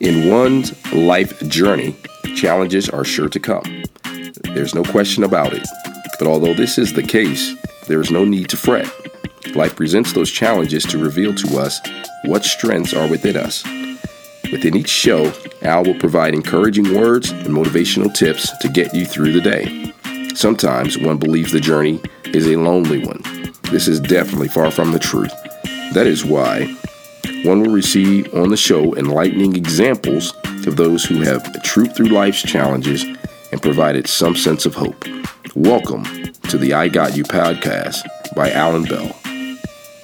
In one's life journey, challenges are sure to come. There's no question about it. But although this is the case, there is no need to fret. Life presents those challenges to reveal to us what strengths are within us. Within each show, Al will provide encouraging words and motivational tips to get you through the day. Sometimes one believes the journey is a lonely one. This is definitely far from the truth. That is why one will receive on the show enlightening examples of those who have trooped through life's challenges and provided some sense of hope. Welcome to the I Got You podcast by Alan Bell.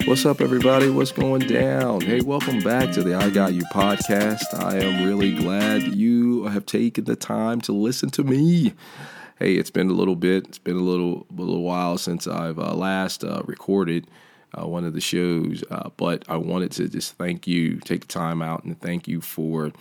What's up, everybody? What's going down? Hey, welcome back to the I Got You podcast. I am really glad you have taken the time to listen to me. Hey, it's been a little bit. It's been a little a little while since I've uh, last uh, recorded uh, one of the shows, uh, but I wanted to just thank you, take the time out, and thank you for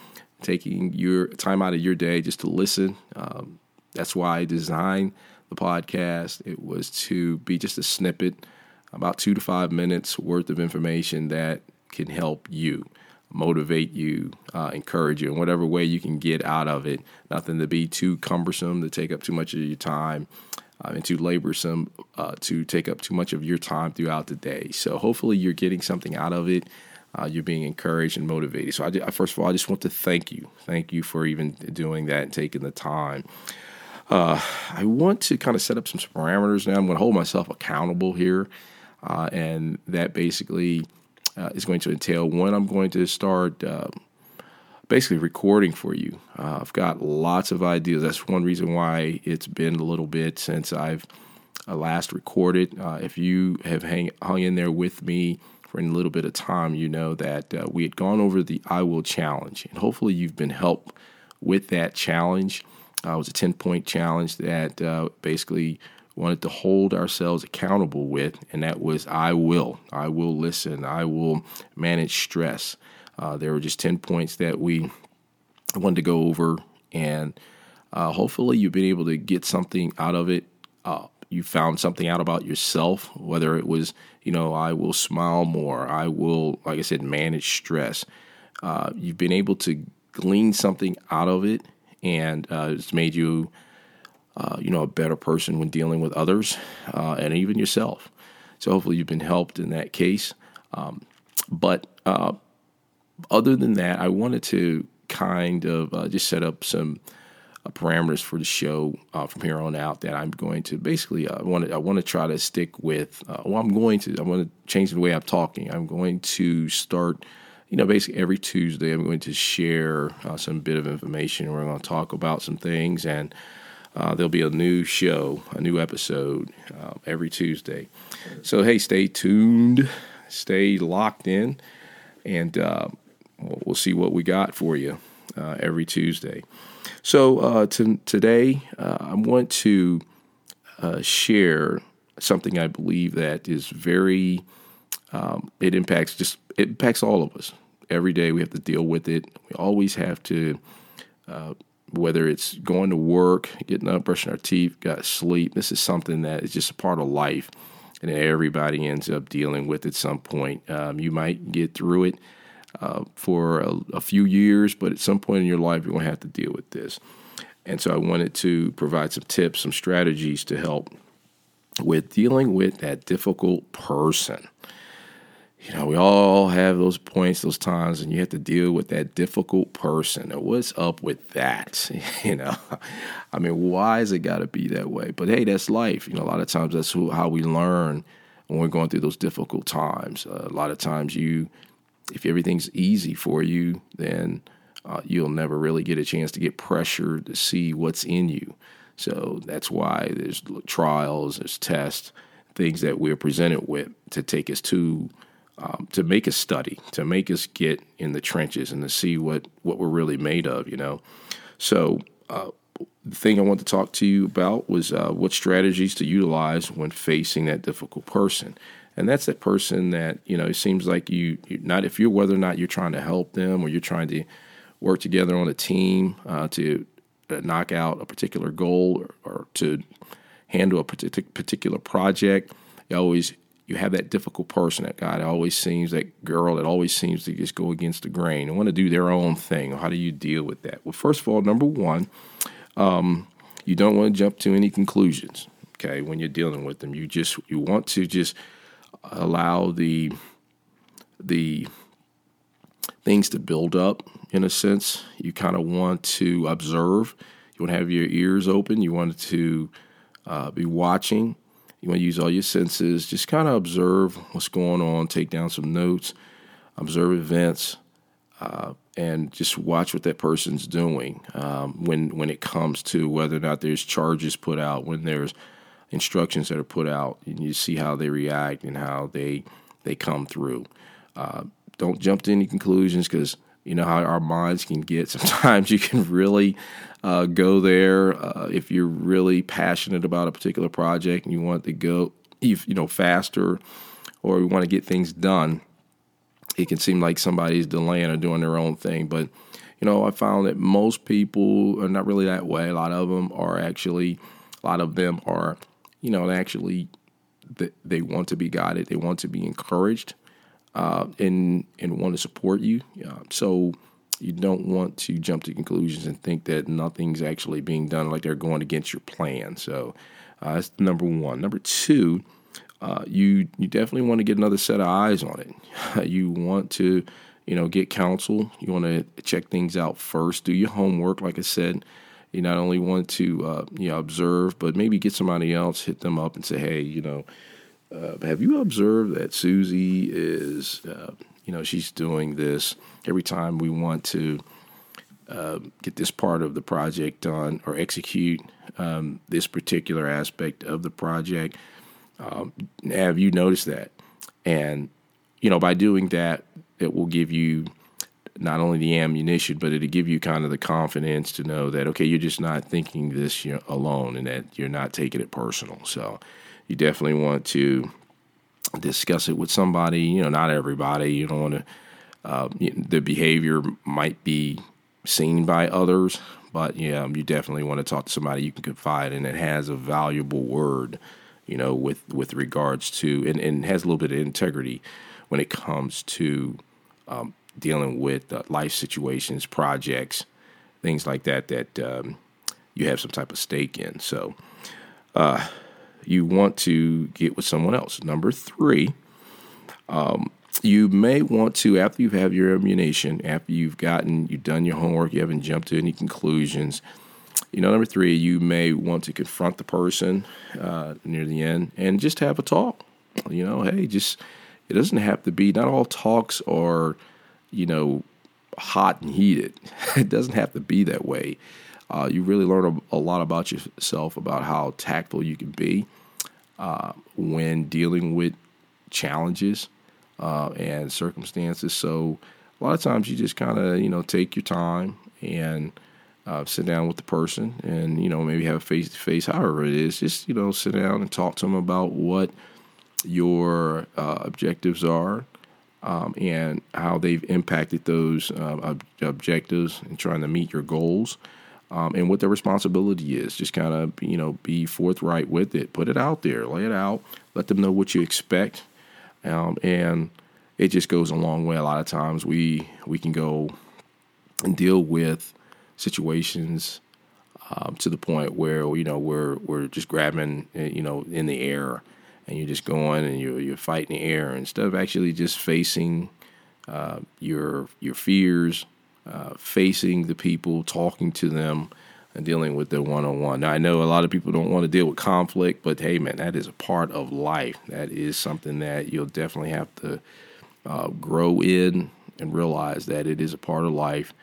taking your time out of your day just to listen. Um, that's why I designed the podcast. It was to be just a snippet about two to five minutes worth of information that can help you, motivate you, uh, encourage you in whatever way you can get out of it. Nothing to be too cumbersome, to take up too much of your time, uh, and too laborsome uh, to take up too much of your time throughout the day. So hopefully you're getting something out of it. Uh, you're being encouraged and motivated. So I, first of all, I just want to thank you. Thank you for even doing that and taking the time. Uh, I want to kind of set up some parameters now. I'm going to hold myself accountable here. Uh, and that basically uh, is going to entail when I'm going to start uh, basically recording for you. Uh, I've got lots of ideas. That's one reason why it's been a little bit since I've uh, last recorded. Uh, if you have hang, hung in there with me for a little bit of time, you know that we had gone over the I Will Challenge, and hopefully you've been helped with that challenge. it was a 10 point challenge that basically wanted to hold ourselves accountable with, and that was I will. I will listen. I will manage stress. Uh, there were just 10 points that we wanted to go over, and uh, hopefully you've been able to get something out of it. Uh, you found something out about yourself, whether it was, you know, I will smile more. I will, like I said, manage stress. Uh, you've been able to glean something out of it, and uh, it's made you uh, you know, a better person when dealing with others uh, and even yourself. So hopefully you've been helped in that case. Um, but uh, other than that, I wanted to kind of uh, just set up some uh, parameters for the show uh, from here on out that I'm going to basically I want to I want to try to stick with. well, I'm going to I want to change the way I'm talking. I'm going to start you know, basically every Tuesday, I'm going to share uh, some bit of information. We're going to talk about some things, and uh, there'll be a new show, a new episode uh, every Tuesday. So, hey, stay tuned, stay locked in, and uh, we'll see what we got for you uh, every Tuesday. So, uh, to, today, uh, I want to share something I believe that is very, um, it impacts just, it impacts all of us. Every day we have to deal with it. We always have to whether it's going to work, getting up, brushing our teeth, got sleep. This is something that is just a part of life, and everybody ends up dealing with at some point. Um, you might get through it uh, for a, a, few years, but at some point in your life, you're going to have to deal with this. And so I wanted to provide some tips, some strategies to help with dealing with that difficult person you know, we all have those points, those times, and you have to deal with that difficult person. And what's up with that? You know, I mean, why has it got to be that way? But hey, that's life. You know, a lot of times that's who, how we learn when we're going through those difficult times. Uh, a lot of times, you, if everything's easy for you, then uh, you'll never really get a chance to get pressure to see what's in you. So that's why there's trials, there's tests, things that we're presented with to take us to um, to make us study, to make us get in the trenches and to see what, what we're really made of, you know. So, uh, the thing I want to talk to you about was uh, what strategies to utilize when facing that difficult person. And that's that person that, you know, it seems like you, not if you're whether or not you're trying to help them or you're trying to work together on a team uh, to uh, knock out a particular goal or, or to handle a particular project, you always you have that difficult person, that guy that always seems, that girl that always seems to just go against the grain and want to do their own thing. How do you deal with that? Well, first of all, number one, um, you don't want to jump to any conclusions. Okay, when you're dealing with them, you just you want to just allow the the things to build up in a sense. You kind of want to observe. You want to have your ears open. You want to uh, be watching. You want to use all your senses. Just kind of observe what's going on. Take down some notes. Observe events. Uh, and just watch what that person's doing um, when when it comes to whether or not there's charges put out, when there's instructions that are put out, and you see how they react and how they they come through. Uh, don't jump to any conclusions because you know how our minds can get. Sometimes you can really uh, go there uh, if you're really passionate about a particular project and you want to go, you know, faster, or you want to get things done. It can seem like somebody's delaying or doing their own thing, but you know, I found that most people are not really that way. A lot of them are actually, a lot of them are, you know, actually, they want to be guided. They want to be encouraged uh, and and want to support you. Uh, so you don't want to jump to conclusions and think that nothing's actually being done, like they're going against your plan. So uh, that's number one. Number two, uh, you you definitely want to get another set of eyes on it. you want to you know get counsel. You want to check things out first. Do your homework, like I said. You not only want to uh, you know observe, but maybe get somebody else, hit them up, and say, hey, you know uh, have you observed that Susie is, uh, you know, she's doing this every time we want to uh, get this part of the project done or execute um, this particular aspect of the project? Um, have you noticed that? And, you know, by doing that, it will give you not only the ammunition, but it'll give you kind of the confidence to know that, okay, you're just not thinking this alone and that you're not taking it personal. So, you definitely want to discuss it with somebody. You know, not everybody. You don't want to. Uh, the behavior might be seen by others, but yeah, you definitely want to talk to somebody you can confide in that has a valuable word. You know, with with regards to and, and has a little bit of integrity when it comes to um, dealing with uh, life situations, projects, things like that that um, you have some type of stake in. So. Uh, you want to get with someone else. Number three, um, you may want to, after you have your ammunition, after you've gotten, you've done your homework, you haven't jumped to any conclusions. You know, number three, you may want to confront the person uh, near the end and just have a talk. You know, hey, just, it doesn't have to be, not all talks are, you know, hot and heated. it doesn't have to be that way. Uh, you really learn a, a, lot about yourself, about how tactful you can be uh, when dealing with challenges uh, and circumstances. So a lot of times you just kind of you know take your time and uh, sit down with the person and you know maybe have a face to face. However it is, just you know sit down and talk to them about what your uh, objectives are. Um, and how they've impacted those um, ob- objectives and trying to meet your goals um, and what their responsibility is. Just kind of, you know, be forthright with it. Put it out there, lay it out, let them know what you expect. Um, and it just goes a long way. A lot of times we we can go and deal with situations um, to the point where you know we're we're just grabbing eh, you know in the air and you're just going and you're you're fighting the air instead of actually just facing uh, your your fears uh, facing the people, talking to them, and dealing with them one on one. Now, I know a lot of people don't want to deal with conflict, but hey, man, that is a part of life. That is something that you'll definitely have to uh, grow in and realize that it is a part of life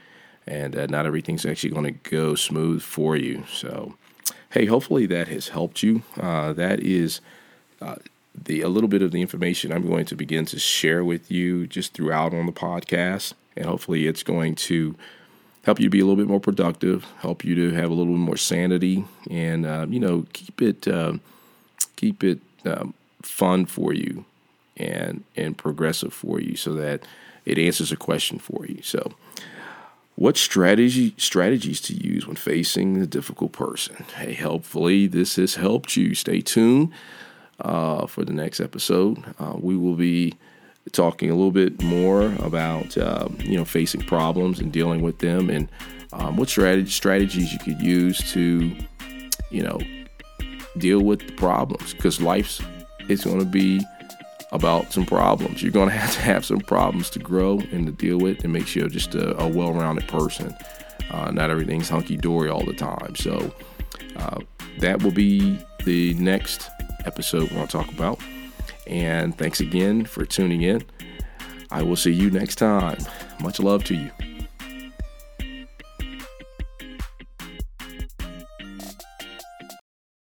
and not everything's actually going to go smooth for you. So, hey, hopefully that has helped you. Uh, that is uh, the a little bit of the information I'm going to begin to share with you just throughout on the podcast and hopefully it's going to help you to be a little bit more productive, help you to have a little bit more sanity, and uh, you know keep it uh, keep it um, fun for you and and progressive for you, so that it answers a question for you. So, what strategy strategies to use when facing a difficult person? Hey, hopefully this has helped you. Stay tuned. Uh, for the next episode. Uh, we will be talking a little bit more about uh, you know facing problems and dealing with them, and um, what strategy, strategies you could use to you know deal with the problems because life's it's going to be about some problems. You're going to have to have some problems to grow and to deal with and make sure you're just a, a well-rounded person. Uh, not everything's hunky dory all the time. So uh, that will be the next episode we're going to talk about. And thanks again for tuning in. I will see you next time. Much love to you.